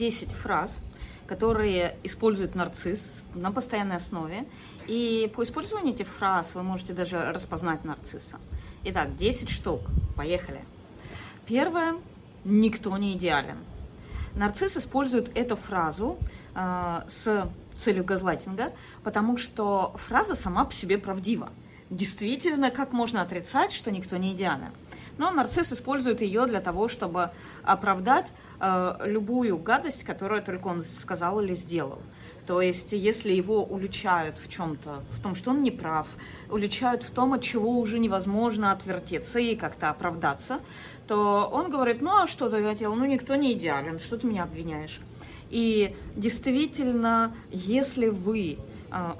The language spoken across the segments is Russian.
10 фраз, которые использует нарцисс на постоянной основе. И по использованию этих фраз вы можете даже распознать нарцисса. Итак, 10 штук. Поехали. Первое. Никто не идеален. Нарцисс использует эту фразу э, с целью газлайтинга, потому что фраза сама по себе правдива. Действительно, как можно отрицать, что никто не идеален? Но нарцисс использует ее для того, чтобы оправдать э, любую гадость, которую только он сказал или сделал. То есть, если его уличают в чем-то, в том, что он не прав, уличают в том, от чего уже невозможно отвертеться и как-то оправдаться, то он говорит, ну а что ты хотел? Ну никто не идеален, что ты меня обвиняешь? И действительно, если вы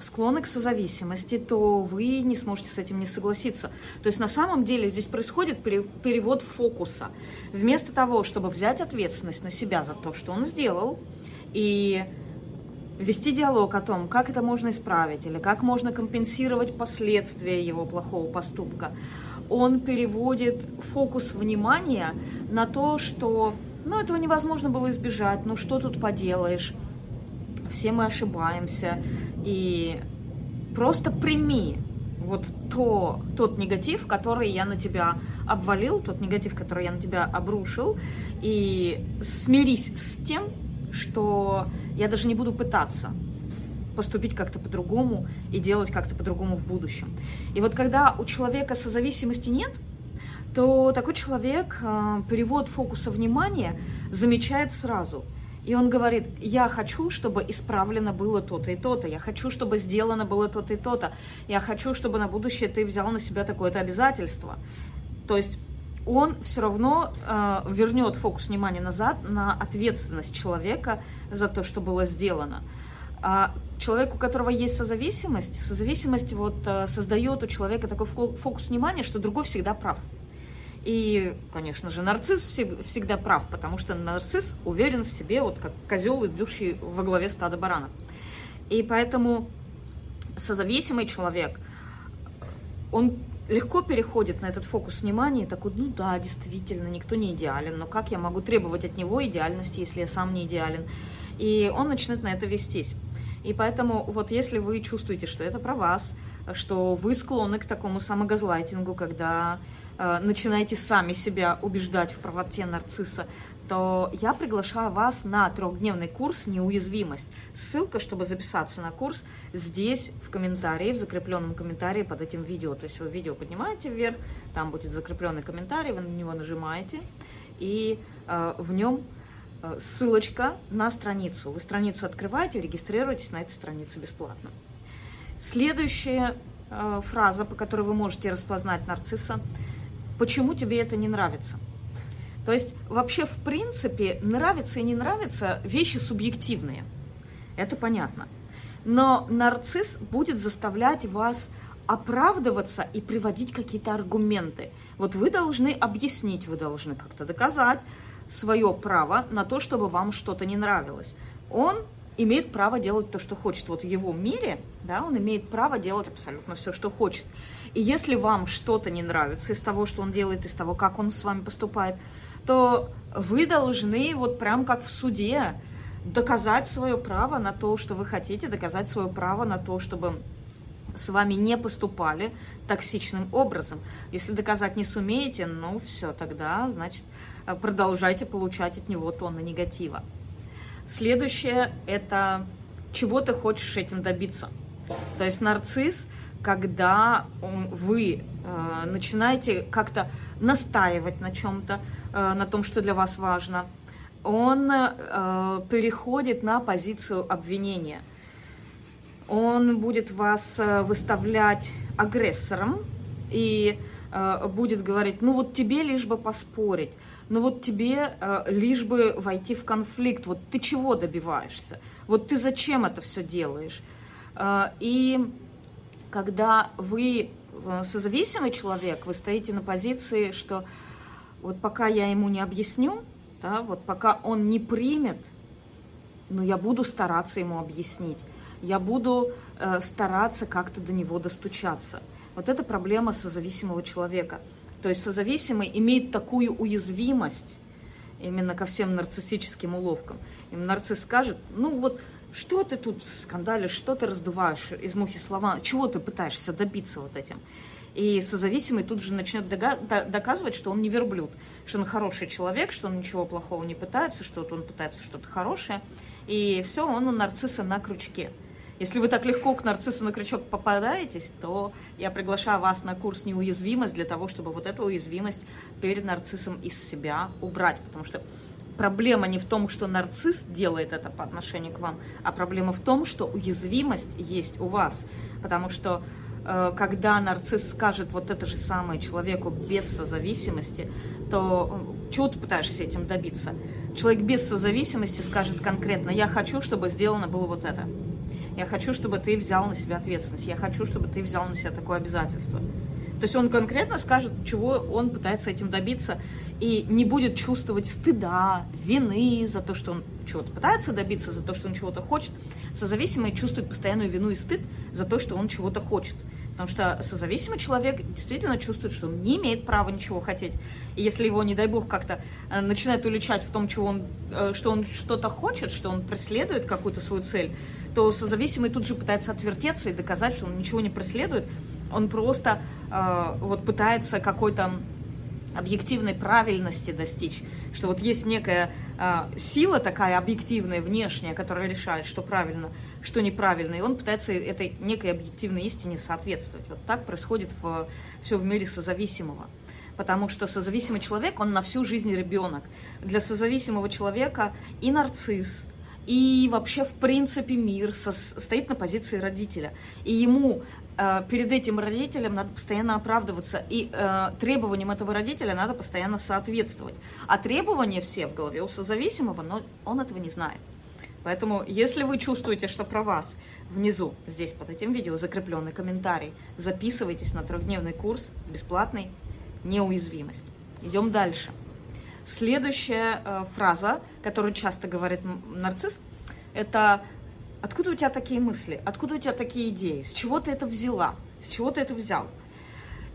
склонны к созависимости, то вы не сможете с этим не согласиться. То есть на самом деле здесь происходит перевод фокуса. Вместо того, чтобы взять ответственность на себя за то, что он сделал, и вести диалог о том, как это можно исправить или как можно компенсировать последствия его плохого поступка, он переводит фокус внимания на то, что ну, этого невозможно было избежать, ну что тут поделаешь, все мы ошибаемся, и просто прими вот то, тот негатив, который я на тебя обвалил, тот негатив, который я на тебя обрушил, и смирись с тем, что я даже не буду пытаться поступить как-то по-другому и делать как-то по-другому в будущем. И вот когда у человека созависимости нет, то такой человек э, перевод фокуса внимания замечает сразу. И он говорит, я хочу, чтобы исправлено было то-то и то-то, я хочу, чтобы сделано было то-то и то-то, я хочу, чтобы на будущее ты взял на себя такое-то обязательство. То есть он все равно э, вернет фокус внимания назад на ответственность человека за то, что было сделано. А человек, у которого есть созависимость, созависимость вот, э, создает у человека такой фокус внимания, что другой всегда прав. И, конечно же, нарцисс всегда прав, потому что нарцисс уверен в себе, вот как козел, идущий во главе стада баранов. И поэтому созависимый человек, он легко переходит на этот фокус внимания и такой, ну да, действительно, никто не идеален, но как я могу требовать от него идеальности, если я сам не идеален? И он начинает на это вестись. И поэтому вот если вы чувствуете, что это про вас, что вы склонны к такому самогазлайтингу, когда начинаете сами себя убеждать в правоте нарцисса, то я приглашаю вас на трехдневный курс «Неуязвимость». Ссылка, чтобы записаться на курс, здесь в комментарии, в закрепленном комментарии под этим видео. То есть вы видео поднимаете вверх, там будет закрепленный комментарий, вы на него нажимаете, и э, в нем э, ссылочка на страницу. Вы страницу открываете, регистрируетесь на этой странице бесплатно. Следующая э, фраза, по которой вы можете распознать нарцисса, «Почему тебе это не нравится?» То есть вообще в принципе нравится и не нравится вещи субъективные. Это понятно. Но нарцисс будет заставлять вас оправдываться и приводить какие-то аргументы. Вот вы должны объяснить, вы должны как-то доказать свое право на то, чтобы вам что-то не нравилось. Он имеет право делать то, что хочет. Вот в его мире, да, он имеет право делать абсолютно все, что хочет. И если вам что-то не нравится из того, что он делает, из того, как он с вами поступает, то вы должны вот прям как в суде доказать свое право на то, что вы хотите, доказать свое право на то, чтобы с вами не поступали токсичным образом. Если доказать не сумеете, ну все, тогда, значит, продолжайте получать от него тонны негатива. Следующее – это чего ты хочешь этим добиться. То есть нарцисс, когда вы э, начинаете как-то настаивать на чем-то, э, на том, что для вас важно, он э, переходит на позицию обвинения. Он будет вас выставлять агрессором и будет говорить, ну вот тебе лишь бы поспорить, ну вот тебе лишь бы войти в конфликт, вот ты чего добиваешься, вот ты зачем это все делаешь. И когда вы Э, созависимый человек, вы стоите на позиции, что вот пока я ему не объясню, да, вот пока он не примет, но я буду стараться ему объяснить, я буду э, стараться как-то до него достучаться. Вот это проблема созависимого человека. То есть созависимый имеет такую уязвимость именно ко всем нарциссическим уловкам. Им нарцисс скажет, ну вот, что ты тут скандалишь, что ты раздуваешь из мухи слова, чего ты пытаешься добиться вот этим. И созависимый тут же начнет доказывать, что он не верблюд, что он хороший человек, что он ничего плохого не пытается, что он пытается что-то хорошее. И все, он у нарцисса на крючке. Если вы так легко к нарциссу на крючок попадаетесь, то я приглашаю вас на курс «Неуязвимость» для того, чтобы вот эту уязвимость перед нарциссом из себя убрать. Потому что проблема не в том, что нарцисс делает это по отношению к вам, а проблема в том, что уязвимость есть у вас. Потому что э, когда нарцисс скажет вот это же самое человеку без созависимости, то чего ты пытаешься этим добиться? Человек без созависимости скажет конкретно, я хочу, чтобы сделано было вот это. Я хочу, чтобы ты взял на себя ответственность. Я хочу, чтобы ты взял на себя такое обязательство. То есть он конкретно скажет, чего он пытается этим добиться, и не будет чувствовать стыда, вины за то, что он чего-то пытается добиться, за то, что он чего-то хочет. Созависимый чувствует постоянную вину и стыд за то, что он чего-то хочет. Потому что созависимый человек действительно чувствует, что он не имеет права ничего хотеть. И если его, не дай бог, как-то э, начинает уличать в том, чего он, э, что он что-то хочет, что он преследует какую-то свою цель, то созависимый тут же пытается отвертеться и доказать, что он ничего не преследует. Он просто э, вот пытается какой-то объективной правильности достичь, что вот есть некая э, сила такая объективная, внешняя, которая решает, что правильно, что неправильно, и он пытается этой некой объективной истине соответствовать. Вот так происходит в, все в мире созависимого. Потому что созависимый человек, он на всю жизнь ребенок. Для созависимого человека и нарцисс, и вообще, в принципе, мир со, стоит на позиции родителя. И ему перед этим родителем надо постоянно оправдываться, и э, требованиям этого родителя надо постоянно соответствовать. А требования все в голове у созависимого, но он этого не знает. Поэтому, если вы чувствуете, что про вас внизу, здесь под этим видео закрепленный комментарий, записывайтесь на трехдневный курс бесплатный «Неуязвимость». Идем дальше. Следующая э, фраза, которую часто говорит нарцисс, это Откуда у тебя такие мысли? Откуда у тебя такие идеи? С чего ты это взяла? С чего ты это взял?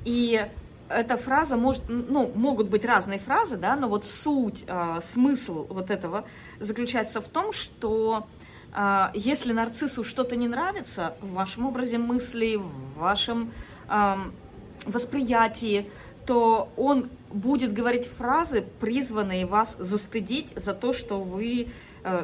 И эта фраза может, ну, могут быть разные фразы, да, но вот суть, э, смысл вот этого заключается в том, что э, если нарциссу что-то не нравится в вашем образе мысли, в вашем э, восприятии, то он будет говорить фразы, призванные вас застыдить за то, что вы,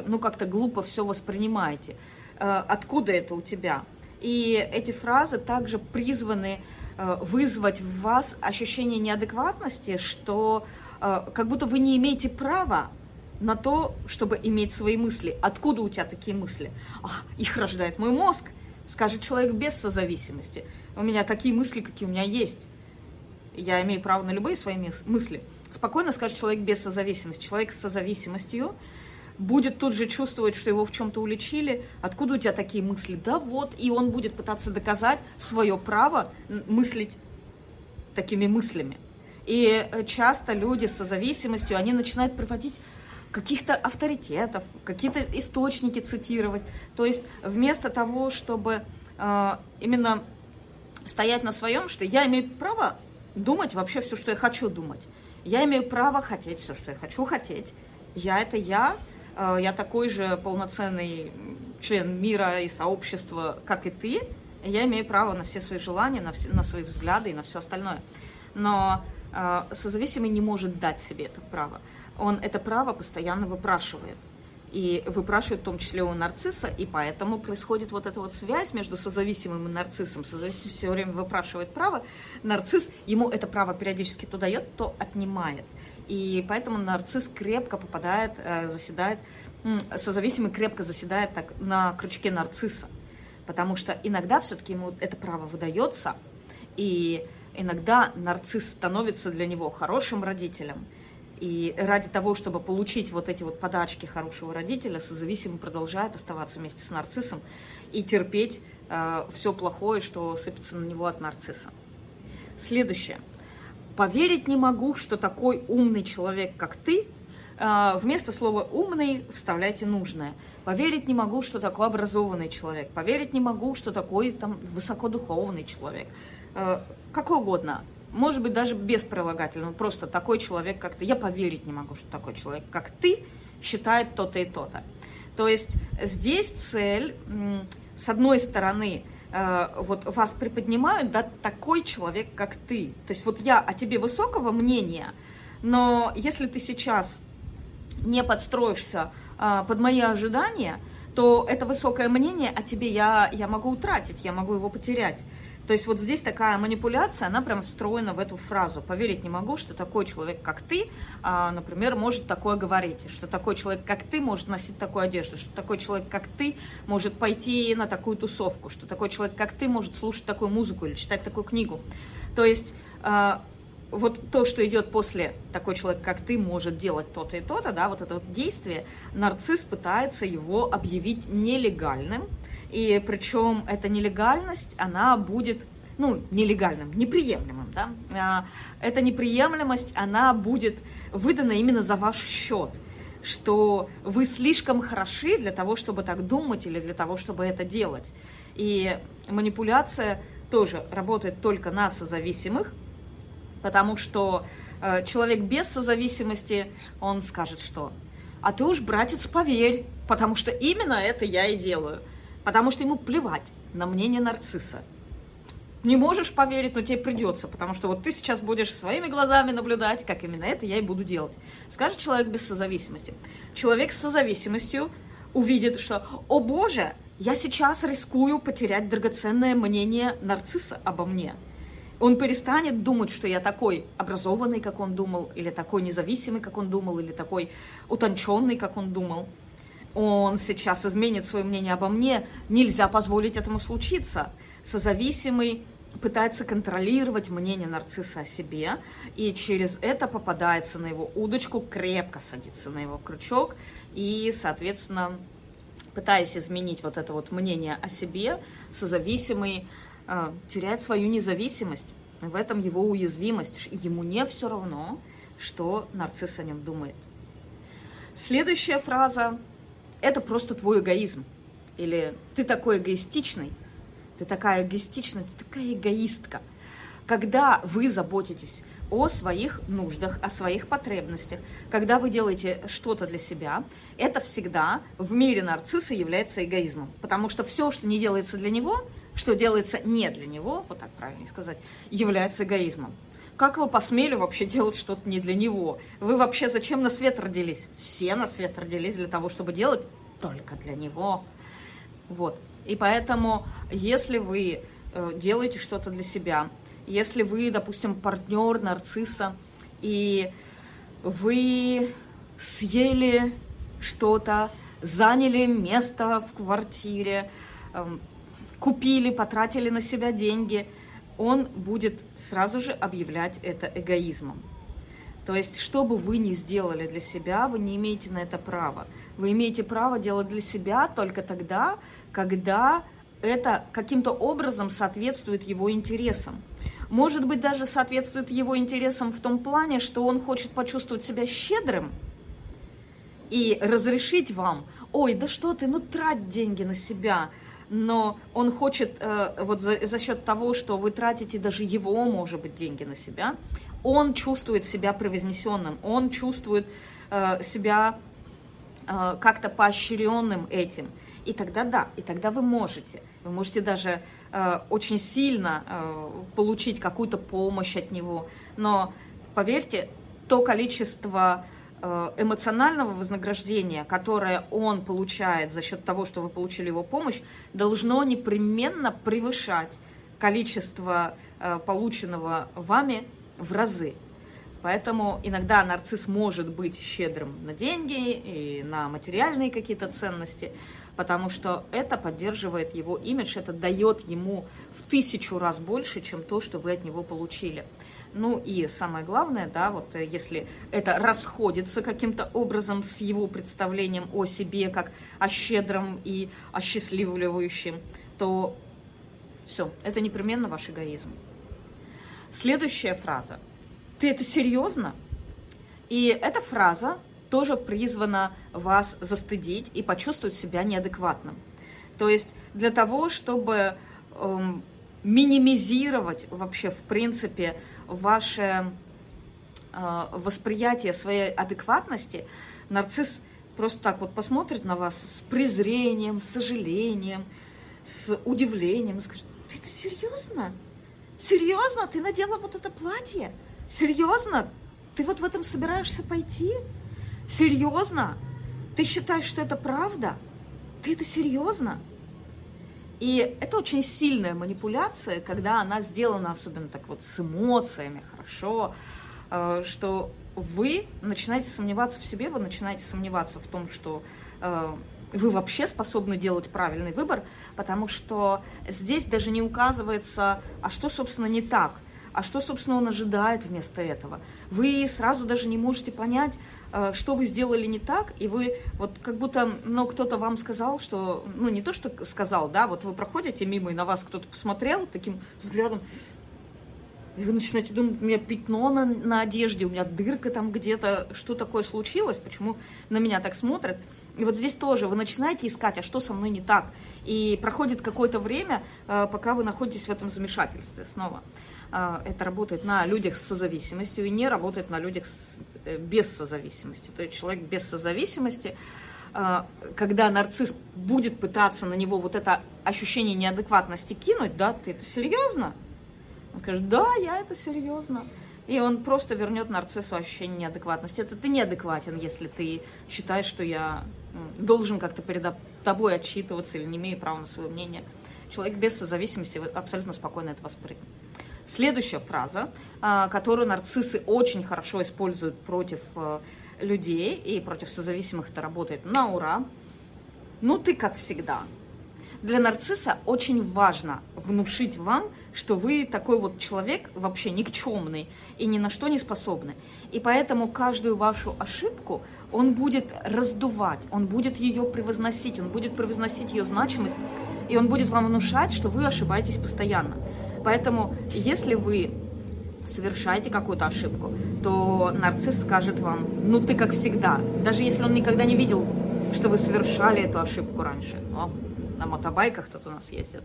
ну, как-то глупо все воспринимаете. Э, откуда это у тебя. И эти фразы также призваны э, вызвать в вас ощущение неадекватности, что э, как будто вы не имеете права на то, чтобы иметь свои мысли. Откуда у тебя такие мысли? А, их рождает мой мозг, скажет человек без созависимости. У меня такие мысли, какие у меня есть. Я имею право на любые свои мысли. Спокойно скажет человек без созависимости. Человек с созависимостью будет тут же чувствовать, что его в чем-то уличили. Откуда у тебя такие мысли? Да вот, и он будет пытаться доказать свое право мыслить такими мыслями. И э, часто люди с зависимостью, они начинают приводить каких-то авторитетов, какие-то источники цитировать. То есть вместо того, чтобы э, именно стоять на своем, что я имею право думать вообще все, что я хочу думать. Я имею право хотеть все, что я хочу хотеть. Я это я, я такой же полноценный член мира и сообщества, как и ты, я имею право на все свои желания, на, все, на свои взгляды и на все остальное. Но э, созависимый не может дать себе это право. Он это право постоянно выпрашивает. И выпрашивает в том числе у нарцисса, и поэтому происходит вот эта вот связь между созависимым и нарциссом. Созависимый все время выпрашивает право, нарцисс ему это право периодически то дает, то отнимает. И поэтому нарцисс крепко попадает, э, заседает, созависимый крепко заседает так на крючке нарцисса. Потому что иногда все-таки ему это право выдается, и иногда нарцисс становится для него хорошим родителем. И ради того, чтобы получить вот эти вот подачки хорошего родителя, созависимый продолжает оставаться вместе с нарциссом и терпеть э, все плохое, что сыпется на него от нарцисса. Следующее – Поверить не могу, что такой умный человек, как ты, а, вместо слова «умный» вставляйте нужное. Поверить не могу, что такой образованный человек. Поверить не могу, что такой там высокодуховный человек. А, какой угодно. может быть, даже без прилагательного, просто такой человек, как ты. Я поверить не могу, что такой человек, как ты, считает то-то и то-то. То есть здесь цель, с одной стороны, э, вот вас приподнимают, да, такой человек, как ты. То есть вот я о тебе высокого мнения, но если ты сейчас не подстроишься э, под мои ожидания, то это высокое мнение о тебе я, я могу утратить, я могу его потерять. То есть вот здесь такая манипуляция, она прям встроена в эту фразу. Поверить не могу, что такой человек, как ты, а, например, может такое говорить, что такой человек, как ты, может носить такую одежду, что такой человек, как ты, может пойти на такую тусовку, что такой человек, как ты, может слушать такую музыку или читать такую книгу. То есть а, вот то, что идет после такой человек, как ты, может делать то-то и то-то, да, вот это вот действие, нарцисс пытается его объявить нелегальным, и причем эта нелегальность, она будет, ну, нелегальным, неприемлемым, да, а, эта неприемлемость, она будет выдана именно за ваш счет, что вы слишком хороши для того, чтобы так думать или для того, чтобы это делать. И манипуляция тоже работает только на созависимых, потому что э, человек без созависимости, он скажет, что «А ты уж, братец, поверь, потому что именно это я и делаю». Потому что ему плевать на мнение нарцисса. Не можешь поверить, но тебе придется, потому что вот ты сейчас будешь своими глазами наблюдать, как именно это я и буду делать. Скажет человек без созависимости. Человек с созависимостью увидит, что «О боже, я сейчас рискую потерять драгоценное мнение нарцисса обо мне». Он перестанет думать, что я такой образованный, как он думал, или такой независимый, как он думал, или такой утонченный, как он думал. Он сейчас изменит свое мнение обо мне. Нельзя позволить этому случиться. Созависимый пытается контролировать мнение нарцисса о себе, и через это попадается на его удочку, крепко садится на его крючок, и, соответственно, пытаясь изменить вот это вот мнение о себе, созависимый э, теряет свою независимость. В этом его уязвимость. Ему не все равно, что нарцисс о нем думает. Следующая фраза – это просто твой эгоизм. Или ты такой эгоистичный, ты такая эгоистичная, ты такая эгоистка. Когда вы заботитесь о своих нуждах, о своих потребностях, когда вы делаете что-то для себя, это всегда в мире нарцисса является эгоизмом. Потому что все, что не делается для него – что делается не для него, вот так правильно сказать, является эгоизмом. Как вы посмели вообще делать что-то не для него? Вы вообще зачем на свет родились? Все на свет родились для того, чтобы делать только для него. Вот. И поэтому, если вы э, делаете что-то для себя, если вы, допустим, партнер нарцисса, и вы съели что-то, заняли место в квартире, эм, купили, потратили на себя деньги, он будет сразу же объявлять это эгоизмом. То есть, что бы вы ни сделали для себя, вы не имеете на это права. Вы имеете право делать для себя только тогда, когда это каким-то образом соответствует его интересам. Может быть, даже соответствует его интересам в том плане, что он хочет почувствовать себя щедрым и разрешить вам, ой, да что ты, ну трать деньги на себя, но он хочет э, вот за, за счет того, что вы тратите даже его, может быть, деньги на себя, он чувствует себя превознесенным, он чувствует э, себя э, как-то поощренным этим. И тогда да, и тогда вы можете. Вы можете даже очень сильно получить какую-то помощь от него. Но поверьте, то количество эмоционального вознаграждения, которое он получает за счет того, что вы получили его помощь, должно непременно превышать количество э, полученного вами в разы. Поэтому иногда нарцисс может быть щедрым на деньги и на материальные какие-то ценности, потому что это поддерживает его имидж, это дает ему в тысячу раз больше, чем то, что вы от него получили. Ну и самое главное, да, вот э, если это расходится каким-то образом с его представлением о себе как о щедром и осчастливливающем, то все, это непременно ваш эгоизм. Следующая фраза. Ты это серьезно? И эта фраза тоже призвана вас застыдить и почувствовать себя неадекватным. То есть для того, чтобы эм, минимизировать вообще, в принципе, ваше э, восприятие своей адекватности, нарцисс просто так вот посмотрит на вас с презрением, с сожалением, с удивлением и скажет, ты это серьезно? Серьезно? Ты надела вот это платье? Серьезно? Ты вот в этом собираешься пойти? Серьезно? Ты считаешь, что это правда? Ты это серьезно? И это очень сильная манипуляция, когда она сделана особенно так вот с эмоциями, хорошо, э, что вы начинаете сомневаться в себе, вы начинаете сомневаться в том, что э, вы вообще способны делать правильный выбор, потому что здесь даже не указывается, а что, собственно, не так, а что, собственно, он ожидает вместо этого. Вы сразу даже не можете понять, э, что вы сделали не так, и вы вот как будто, ну, кто-то вам сказал, что, ну, не то, что сказал, да, вот вы проходите мимо, и на вас кто-то посмотрел таким взглядом, и вы начинаете думать, у меня пятно на, на одежде, у меня дырка там где-то, что такое случилось, почему на меня так смотрят. И вот здесь тоже вы начинаете искать, а что со мной не так. И проходит какое-то время, э, пока вы находитесь в этом замешательстве снова. Э, это работает на людях с созависимостью и не работает на людях с, э, без созависимости. То есть человек без созависимости, когда нарцисс будет пытаться на него вот это ощущение неадекватности кинуть, да, ты это серьезно? Он скажет, да, я это серьезно. И он просто вернет нарциссу ощущение неадекватности. Это ты неадекватен, если ты считаешь, что я должен как-то перед тобой отчитываться или не имею права на свое мнение. Человек без созависимости абсолютно спокойно это воспримет. Следующая фраза, а, которую нарциссы очень хорошо используют против э, людей и против созависимых, это работает на ура. Ну ты как всегда. Для нарцисса очень важно внушить вам, что вы такой вот человек вообще никчемный и ни на что не способный. И поэтому каждую вашу ошибку он будет раздувать, он будет ее превозносить, он будет превозносить ее значимость, и он будет вам внушать, что вы ошибаетесь постоянно. Поэтому, если вы совершаете какую-то ошибку, то нарцисс скажет вам, ну ты как всегда, даже если он никогда не видел, что вы совершали эту ошибку раньше. О, на мотобайках тут у нас ездит.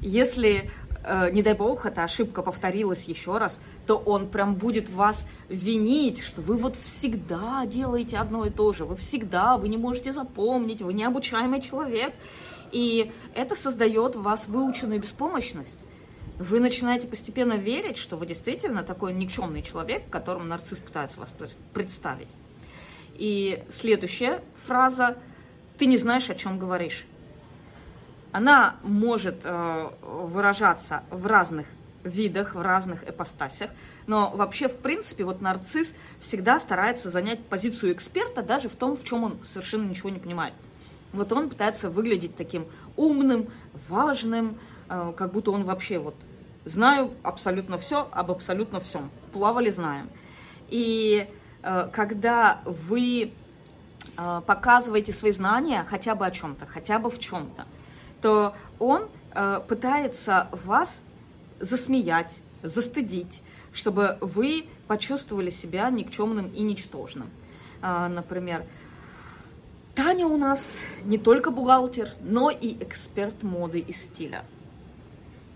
Если, э, не дай бог, эта ошибка повторилась еще раз, то он прям будет вас винить, что вы вот всегда делаете одно и то же, вы всегда, вы не можете запомнить, вы необучаемый человек. И это создает в вас выученную беспомощность. Вы начинаете постепенно верить, что вы действительно такой никчемный человек, которым нарцисс пытается вас представить. И следующая фраза «ты не знаешь, о чем говоришь» она может э, выражаться в разных видах, в разных эпостасях, но вообще, в принципе, вот нарцисс всегда старается занять позицию эксперта даже в том, в чем он совершенно ничего не понимает. Вот он пытается выглядеть таким умным, важным, э, как будто он вообще вот знаю абсолютно все об абсолютно всем. Плавали, знаем. И э, когда вы показываете свои знания хотя бы о чем-то, хотя бы в чем-то, то он э, пытается вас засмеять, застыдить, чтобы вы почувствовали себя никчемным и ничтожным. Э, например, Таня у нас не только бухгалтер, но и эксперт моды и стиля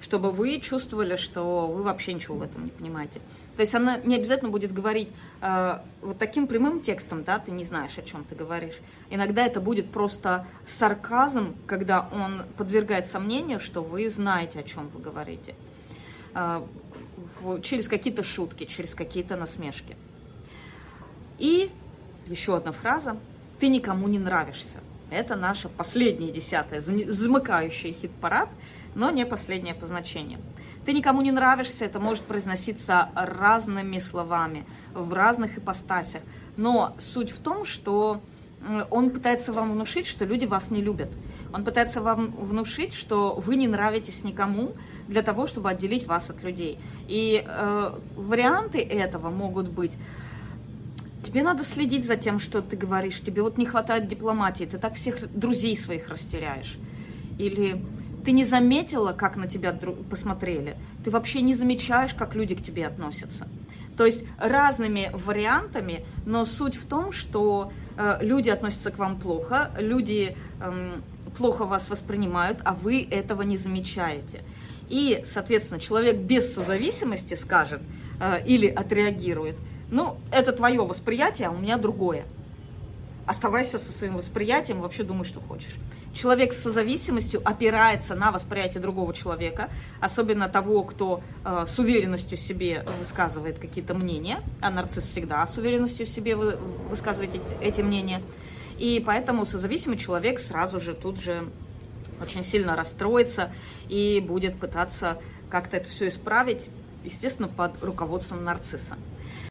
чтобы вы чувствовали, что вы вообще ничего в этом не понимаете. То есть она не обязательно будет говорить э, вот таким прямым текстом, да, ты не знаешь, о чем ты говоришь. Иногда это будет просто сарказм, когда он подвергает сомнению, что вы знаете, о чем вы говорите. Э, через какие-то шутки, через какие-то насмешки. И еще одна фраза. Ты никому не нравишься. Это наша последняя десятая, замыкающая хит-парад – но не последнее по значению. Ты никому не нравишься, это может произноситься разными словами, в разных ипостасях. Но суть в том, что он пытается вам внушить, что люди вас не любят. Он пытается вам внушить, что вы не нравитесь никому для того, чтобы отделить вас от людей. И э, варианты этого могут быть тебе надо следить за тем, что ты говоришь, тебе вот не хватает дипломатии, ты так всех друзей своих растеряешь. Или ты не заметила, как на тебя посмотрели. Ты вообще не замечаешь, как люди к тебе относятся. То есть разными вариантами, но суть в том, что э, люди относятся к вам плохо, люди э, плохо вас воспринимают, а вы этого не замечаете. И, соответственно, человек без созависимости скажет, э, или отреагирует. Ну, это твое восприятие, а у меня другое. Оставайся со своим восприятием, вообще думай, что хочешь. Человек с созависимостью опирается на восприятие другого человека, особенно того, кто э, с уверенностью в себе высказывает какие-то мнения, а нарцисс всегда с уверенностью в себе вы, высказывает эти, эти мнения. И поэтому созависимый человек сразу же тут же очень сильно расстроится и будет пытаться как-то это все исправить, естественно, под руководством нарцисса.